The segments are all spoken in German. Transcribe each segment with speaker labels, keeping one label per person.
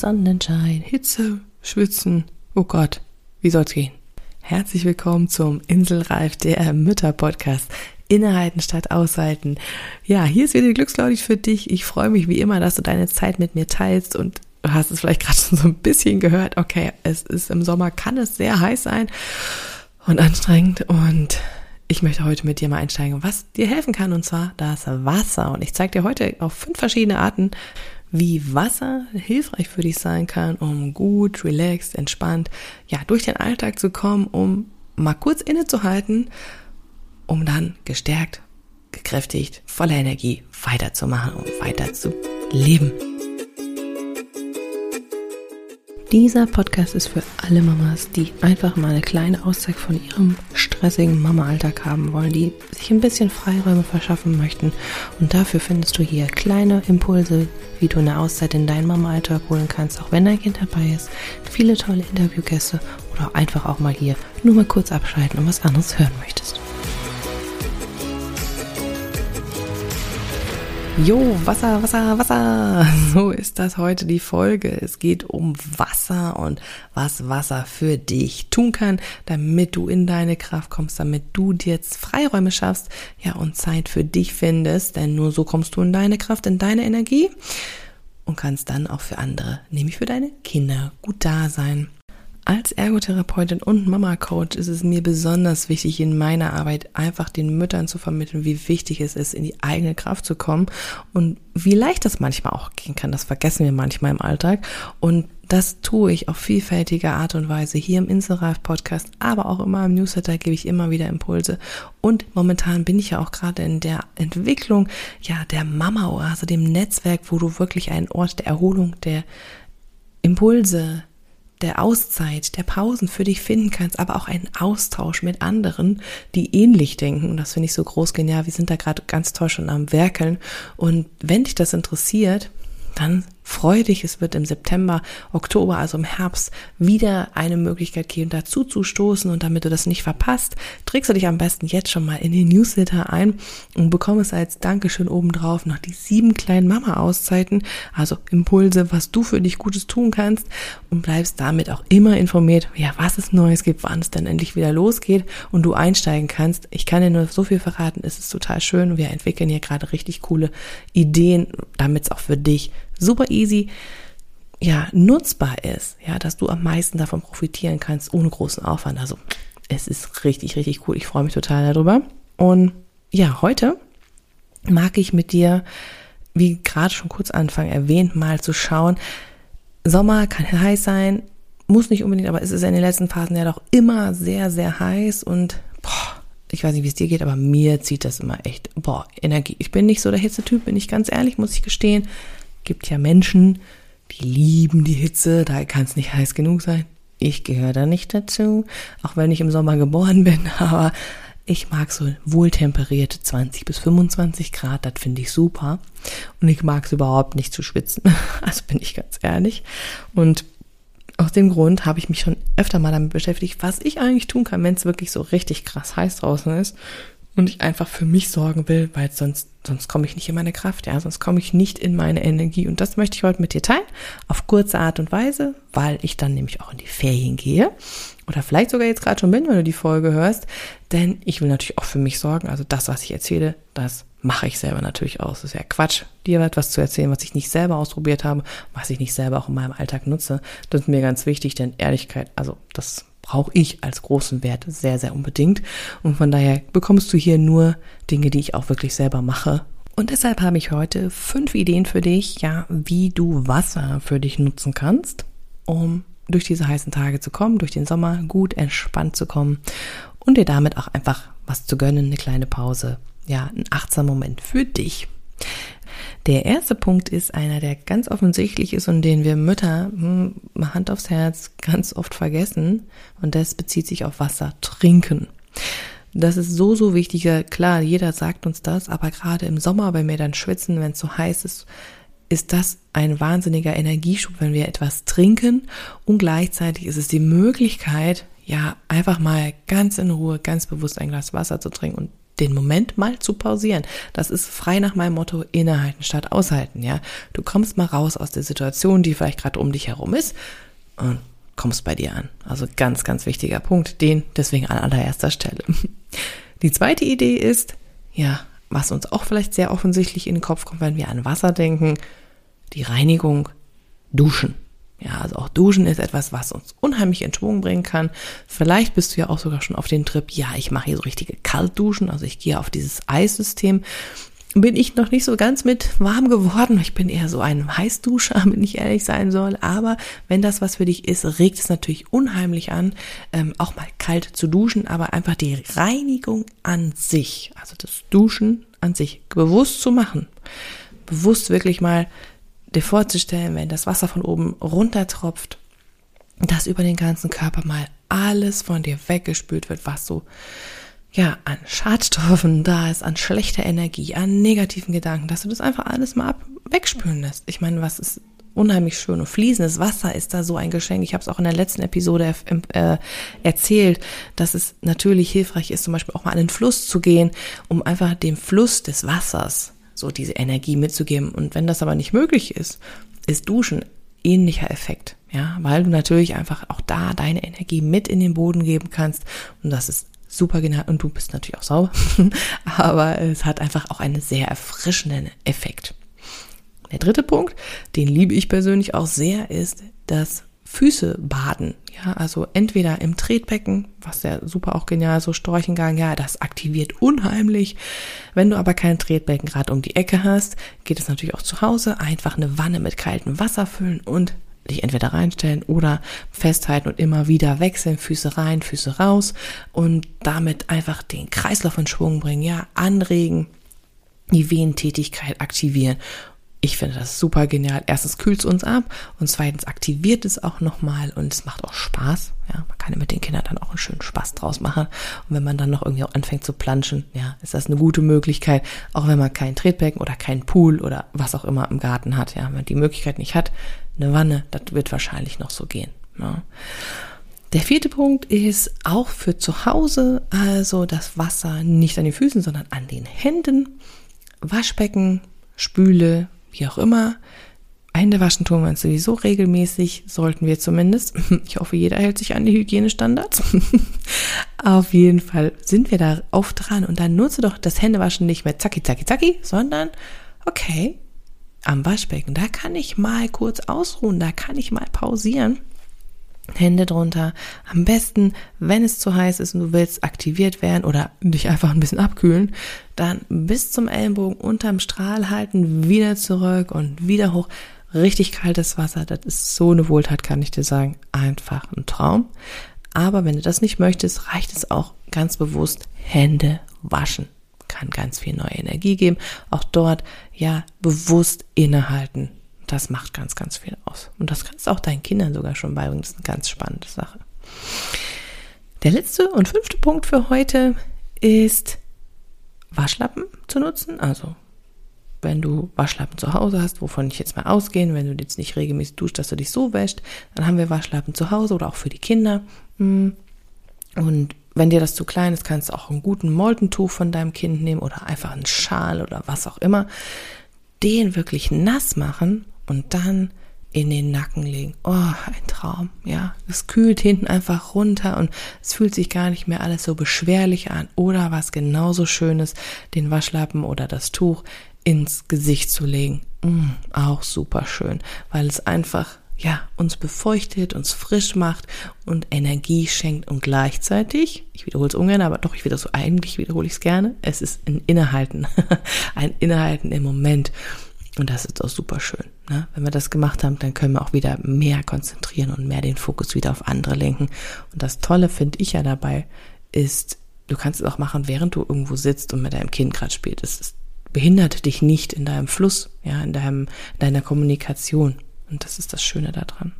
Speaker 1: Sonne, Sonnenschein, Hitze, Schwitzen. Oh Gott, wie soll's gehen? Herzlich willkommen zum Inselreif der Mütter-Podcast. Innehalten statt aushalten. Ja, hier ist wieder die Glückslaudich für dich. Ich freue mich wie immer, dass du deine Zeit mit mir teilst und du hast es vielleicht gerade schon so ein bisschen gehört. Okay, es ist im Sommer, kann es sehr heiß sein und anstrengend und ich möchte heute mit dir mal einsteigen, was dir helfen kann, und zwar das Wasser. Und ich zeige dir heute auf fünf verschiedene Arten, wie Wasser hilfreich für dich sein kann, um gut, relaxed, entspannt, ja, durch den Alltag zu kommen, um mal kurz innezuhalten, um dann gestärkt, gekräftigt, voller Energie weiterzumachen und weiter zu leben. Dieser Podcast ist für alle Mamas, die einfach mal eine kleine Auszeit von ihrem stressigen Mama-Alltag haben wollen, die sich ein bisschen Freiräume verschaffen möchten. Und dafür findest du hier kleine Impulse, wie du eine Auszeit in deinen Mama-Alltag holen kannst, auch wenn dein Kind dabei ist. Viele tolle Interviewgäste oder einfach auch mal hier nur mal kurz abschalten und was anderes hören möchtest. Jo, Wasser, Wasser, Wasser. So ist das heute die Folge. Es geht um Wasser und was Wasser für dich tun kann, damit du in deine Kraft kommst, damit du dir jetzt Freiräume schaffst, ja, und Zeit für dich findest, denn nur so kommst du in deine Kraft, in deine Energie und kannst dann auch für andere, nämlich für deine Kinder, gut da sein. Als Ergotherapeutin und Mama-Coach ist es mir besonders wichtig, in meiner Arbeit einfach den Müttern zu vermitteln, wie wichtig es ist, in die eigene Kraft zu kommen und wie leicht das manchmal auch gehen kann. Das vergessen wir manchmal im Alltag. Und das tue ich auf vielfältige Art und Weise hier im Inselreif Podcast, aber auch immer im Newsletter gebe ich immer wieder Impulse. Und momentan bin ich ja auch gerade in der Entwicklung, ja, der Mama-Oase, dem Netzwerk, wo du wirklich einen Ort der Erholung, der Impulse, der Auszeit, der Pausen für dich finden kannst, aber auch einen Austausch mit anderen, die ähnlich denken. Und das finde ich so groß genial. Wir sind da gerade ganz toll schon am Werkeln. Und wenn dich das interessiert, dann freu dich, es wird im September, Oktober, also im Herbst, wieder eine Möglichkeit geben, dazu zu stoßen. Und damit du das nicht verpasst, trägst du dich am besten jetzt schon mal in den Newsletter ein und bekommst als Dankeschön obendrauf noch die sieben kleinen Mama-Auszeiten, also Impulse, was du für dich Gutes tun kannst und bleibst damit auch immer informiert, ja, was es Neues gibt, wann es dann endlich wieder losgeht und du einsteigen kannst. Ich kann dir nur so viel verraten, es ist total schön. Wir entwickeln hier gerade richtig coole Ideen, damit es auch für dich super easy ja, nutzbar ist, ja, dass du am meisten davon profitieren kannst, ohne großen Aufwand. Also, es ist richtig, richtig cool. Ich freue mich total darüber. Und ja, heute mag ich mit dir, wie gerade schon kurz Anfang erwähnt, mal zu schauen. Sommer kann heiß sein, muss nicht unbedingt, aber es ist in den letzten Phasen ja doch immer sehr, sehr heiß und boah, ich weiß nicht, wie es dir geht, aber mir zieht das immer echt, boah, Energie. Ich bin nicht so der Hitzetyp, bin ich ganz ehrlich, muss ich gestehen gibt ja Menschen, die lieben die Hitze, da kann es nicht heiß genug sein. Ich gehöre da nicht dazu, auch wenn ich im Sommer geboren bin, aber ich mag so wohltemperierte 20 bis 25 Grad, das finde ich super. Und ich mag es überhaupt nicht zu schwitzen, also bin ich ganz ehrlich. Und aus dem Grund habe ich mich schon öfter mal damit beschäftigt, was ich eigentlich tun kann, wenn es wirklich so richtig krass heiß draußen ist und ich einfach für mich sorgen will, weil sonst, sonst komme ich nicht in meine Kraft, ja, sonst komme ich nicht in meine Energie. Und das möchte ich heute mit dir teilen, auf kurze Art und Weise, weil ich dann nämlich auch in die Ferien gehe. Oder vielleicht sogar jetzt gerade schon bin, wenn du die Folge hörst. Denn ich will natürlich auch für mich sorgen. Also das, was ich erzähle, das mache ich selber natürlich aus. Das ist ja Quatsch, dir etwas zu erzählen, was ich nicht selber ausprobiert habe, was ich nicht selber auch in meinem Alltag nutze. Das ist mir ganz wichtig, denn Ehrlichkeit, also das brauche ich als großen Wert sehr, sehr unbedingt. Und von daher bekommst du hier nur Dinge, die ich auch wirklich selber mache. Und deshalb habe ich heute fünf Ideen für dich, ja, wie du Wasser für dich nutzen kannst, um durch diese heißen Tage zu kommen, durch den Sommer gut entspannt zu kommen und dir damit auch einfach was zu gönnen, eine kleine Pause, ja, ein achtsamer Moment für dich. Der erste Punkt ist einer, der ganz offensichtlich ist und den wir Mütter, hm, Hand aufs Herz, ganz oft vergessen. Und das bezieht sich auf Wasser trinken. Das ist so, so wichtig. Klar, jeder sagt uns das, aber gerade im Sommer, wenn wir dann schwitzen, wenn es so heiß ist, ist das ein wahnsinniger Energieschub, wenn wir etwas trinken. Und gleichzeitig ist es die Möglichkeit, ja, einfach mal ganz in Ruhe, ganz bewusst ein Glas Wasser zu trinken und den Moment mal zu pausieren. Das ist frei nach meinem Motto innehalten statt aushalten, ja. Du kommst mal raus aus der Situation, die vielleicht gerade um dich herum ist und kommst bei dir an. Also ganz, ganz wichtiger Punkt, den deswegen an allererster Stelle. Die zweite Idee ist, ja, was uns auch vielleicht sehr offensichtlich in den Kopf kommt, wenn wir an Wasser denken, die Reinigung, Duschen. Ja, also auch Duschen ist etwas, was uns unheimlich in Schwung bringen kann. Vielleicht bist du ja auch sogar schon auf den Trip, ja, ich mache hier so richtige Kaltduschen, also ich gehe auf dieses Eissystem. Bin ich noch nicht so ganz mit warm geworden. Ich bin eher so ein Heißduscher, wenn ich ehrlich sein soll. Aber wenn das was für dich ist, regt es natürlich unheimlich an, ähm, auch mal kalt zu duschen. Aber einfach die Reinigung an sich, also das Duschen an sich, bewusst zu machen. Bewusst wirklich mal dir vorzustellen, wenn das Wasser von oben runtertropft, dass über den ganzen Körper mal alles von dir weggespült wird, was so ja, an Schadstoffen da ist, an schlechter Energie, an negativen Gedanken, dass du das einfach alles mal ab wegspülen lässt. Ich meine, was ist unheimlich schön und fließendes Wasser ist da so ein Geschenk. Ich habe es auch in der letzten Episode äh, erzählt, dass es natürlich hilfreich ist, zum Beispiel auch mal an den Fluss zu gehen, um einfach dem Fluss des Wassers so diese Energie mitzugeben. Und wenn das aber nicht möglich ist, ist Duschen ähnlicher Effekt, ja, weil du natürlich einfach auch da deine Energie mit in den Boden geben kannst und das ist super genial und du bist natürlich auch sauber, aber es hat einfach auch einen sehr erfrischenden Effekt. Der dritte Punkt, den liebe ich persönlich auch sehr, ist das Füße baden. Ja, also entweder im Tretbecken, was ja super auch genial, so Storchengang, ja, das aktiviert unheimlich. Wenn du aber kein Tretbecken gerade um die Ecke hast, geht es natürlich auch zu Hause. Einfach eine Wanne mit kaltem Wasser füllen und dich entweder reinstellen oder festhalten und immer wieder wechseln, Füße rein, Füße raus und damit einfach den Kreislauf in Schwung bringen, ja, anregen, die Venentätigkeit aktivieren ich finde das super genial. Erstens kühlt es uns ab und zweitens aktiviert es auch nochmal und es macht auch Spaß. Ja, man kann ja mit den Kindern dann auch einen schönen Spaß draus machen. Und wenn man dann noch irgendwie auch anfängt zu planschen, ja, ist das eine gute Möglichkeit, auch wenn man kein Tretbecken oder keinen Pool oder was auch immer im Garten hat. Ja, wenn man die Möglichkeit nicht hat, eine Wanne, das wird wahrscheinlich noch so gehen. Ja. Der vierte Punkt ist auch für zu Hause, also das Wasser nicht an den Füßen, sondern an den Händen. Waschbecken, Spüle, wie auch immer. Hände waschen tun wir uns sowieso regelmäßig, sollten wir zumindest. Ich hoffe, jeder hält sich an die Hygienestandards. Auf jeden Fall sind wir da oft dran und dann nutze doch das Händewaschen nicht mehr zacki, zacki, zacki, sondern okay, am Waschbecken, da kann ich mal kurz ausruhen, da kann ich mal pausieren Hände drunter. Am besten, wenn es zu heiß ist und du willst aktiviert werden oder dich einfach ein bisschen abkühlen, dann bis zum Ellenbogen unterm Strahl halten, wieder zurück und wieder hoch. Richtig kaltes Wasser, das ist so eine Wohltat, kann ich dir sagen. Einfach ein Traum. Aber wenn du das nicht möchtest, reicht es auch ganz bewusst Hände waschen. Kann ganz viel neue Energie geben. Auch dort, ja, bewusst innehalten das macht ganz, ganz viel aus. Und das kannst du auch deinen Kindern sogar schon beibringen. Das ist eine ganz spannende Sache. Der letzte und fünfte Punkt für heute ist Waschlappen zu nutzen. Also wenn du Waschlappen zu Hause hast, wovon ich jetzt mal ausgehen, wenn du jetzt nicht regelmäßig duscht, dass du dich so wäscht, dann haben wir Waschlappen zu Hause oder auch für die Kinder. Hm. Und wenn dir das zu klein ist, kannst du auch einen guten Moltentuch von deinem Kind nehmen oder einfach einen Schal oder was auch immer. Den wirklich nass machen und dann in den Nacken legen. Oh, ein Traum, ja. Es kühlt hinten einfach runter und es fühlt sich gar nicht mehr alles so beschwerlich an. Oder was genauso Schönes, den Waschlappen oder das Tuch ins Gesicht zu legen. Mm, auch super schön, weil es einfach, ja, uns befeuchtet, uns frisch macht und Energie schenkt und gleichzeitig, ich wiederhole es ungern, aber doch, ich wieder so, eigentlich wiederhole ich es gerne, es ist ein Innehalten, ein Innehalten im Moment. Und das ist auch super schön. Ne? Wenn wir das gemacht haben, dann können wir auch wieder mehr konzentrieren und mehr den Fokus wieder auf andere lenken. Und das Tolle finde ich ja dabei ist, du kannst es auch machen, während du irgendwo sitzt und mit deinem Kind gerade spielt. Es behindert dich nicht in deinem Fluss, ja, in deinem, in deiner Kommunikation. Und das ist das Schöne daran.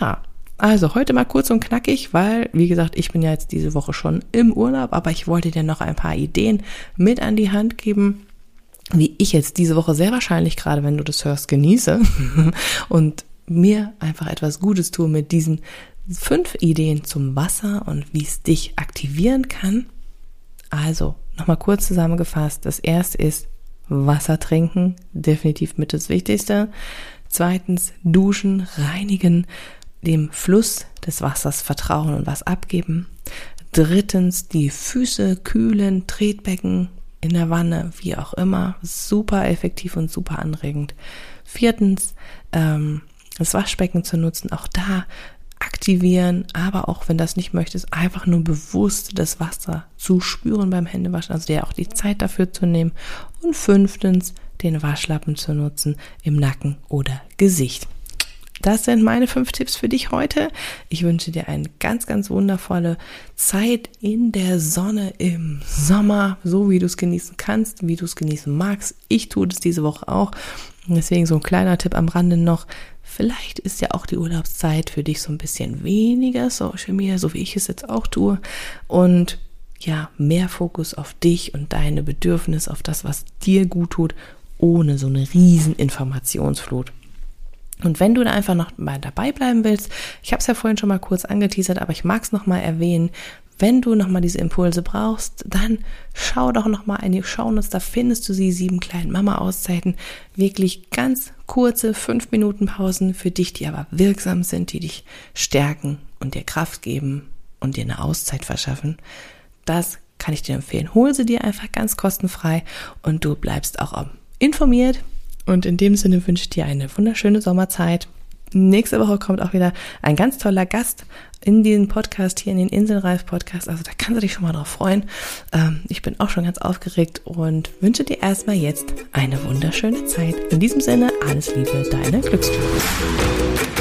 Speaker 1: Ja, also heute mal kurz und knackig, weil, wie gesagt, ich bin ja jetzt diese Woche schon im Urlaub, aber ich wollte dir noch ein paar Ideen mit an die Hand geben, wie ich jetzt diese Woche sehr wahrscheinlich gerade, wenn du das hörst, genieße und mir einfach etwas Gutes tue mit diesen fünf Ideen zum Wasser und wie es dich aktivieren kann. Also nochmal kurz zusammengefasst. Das erste ist Wasser trinken, definitiv mit das Wichtigste. Zweitens duschen, reinigen, dem Fluss des Wassers vertrauen und was abgeben. Drittens die Füße kühlen, Tretbecken in der Wanne, wie auch immer, super effektiv und super anregend. Viertens ähm, das Waschbecken zu nutzen, auch da aktivieren, aber auch wenn das nicht möchtest, einfach nur bewusst das Wasser zu spüren beim Händewaschen, also dir auch die Zeit dafür zu nehmen. Und fünftens, den Waschlappen zu nutzen im Nacken oder Gesicht. Das sind meine fünf Tipps für dich heute. Ich wünsche dir eine ganz, ganz wundervolle Zeit in der Sonne im Sommer, so wie du es genießen kannst, wie du es genießen magst. Ich tue das diese Woche auch. Deswegen so ein kleiner Tipp am Rande noch. Vielleicht ist ja auch die Urlaubszeit für dich so ein bisschen weniger Social Media, so wie ich es jetzt auch tue. Und ja, mehr Fokus auf dich und deine Bedürfnisse, auf das, was dir gut tut, ohne so eine riesen Informationsflut. Und wenn du da einfach noch mal dabei bleiben willst, ich habe es ja vorhin schon mal kurz angeteasert, aber ich mag es noch mal erwähnen, wenn du nochmal diese Impulse brauchst, dann schau doch nochmal in die Shownotes, da findest du sie, sieben kleinen Mama-Auszeiten. Wirklich ganz kurze fünf Minuten Pausen für dich, die aber wirksam sind, die dich stärken und dir Kraft geben und dir eine Auszeit verschaffen. Das kann ich dir empfehlen. Hol sie dir einfach ganz kostenfrei und du bleibst auch informiert. Und in dem Sinne wünsche ich dir eine wunderschöne Sommerzeit. Nächste Woche kommt auch wieder ein ganz toller Gast in diesem Podcast hier, in den Inselreif-Podcast. Also da kannst du dich schon mal drauf freuen. Ähm, ich bin auch schon ganz aufgeregt und wünsche dir erstmal jetzt eine wunderschöne Zeit. In diesem Sinne, alles Liebe, deine Glücksstörung.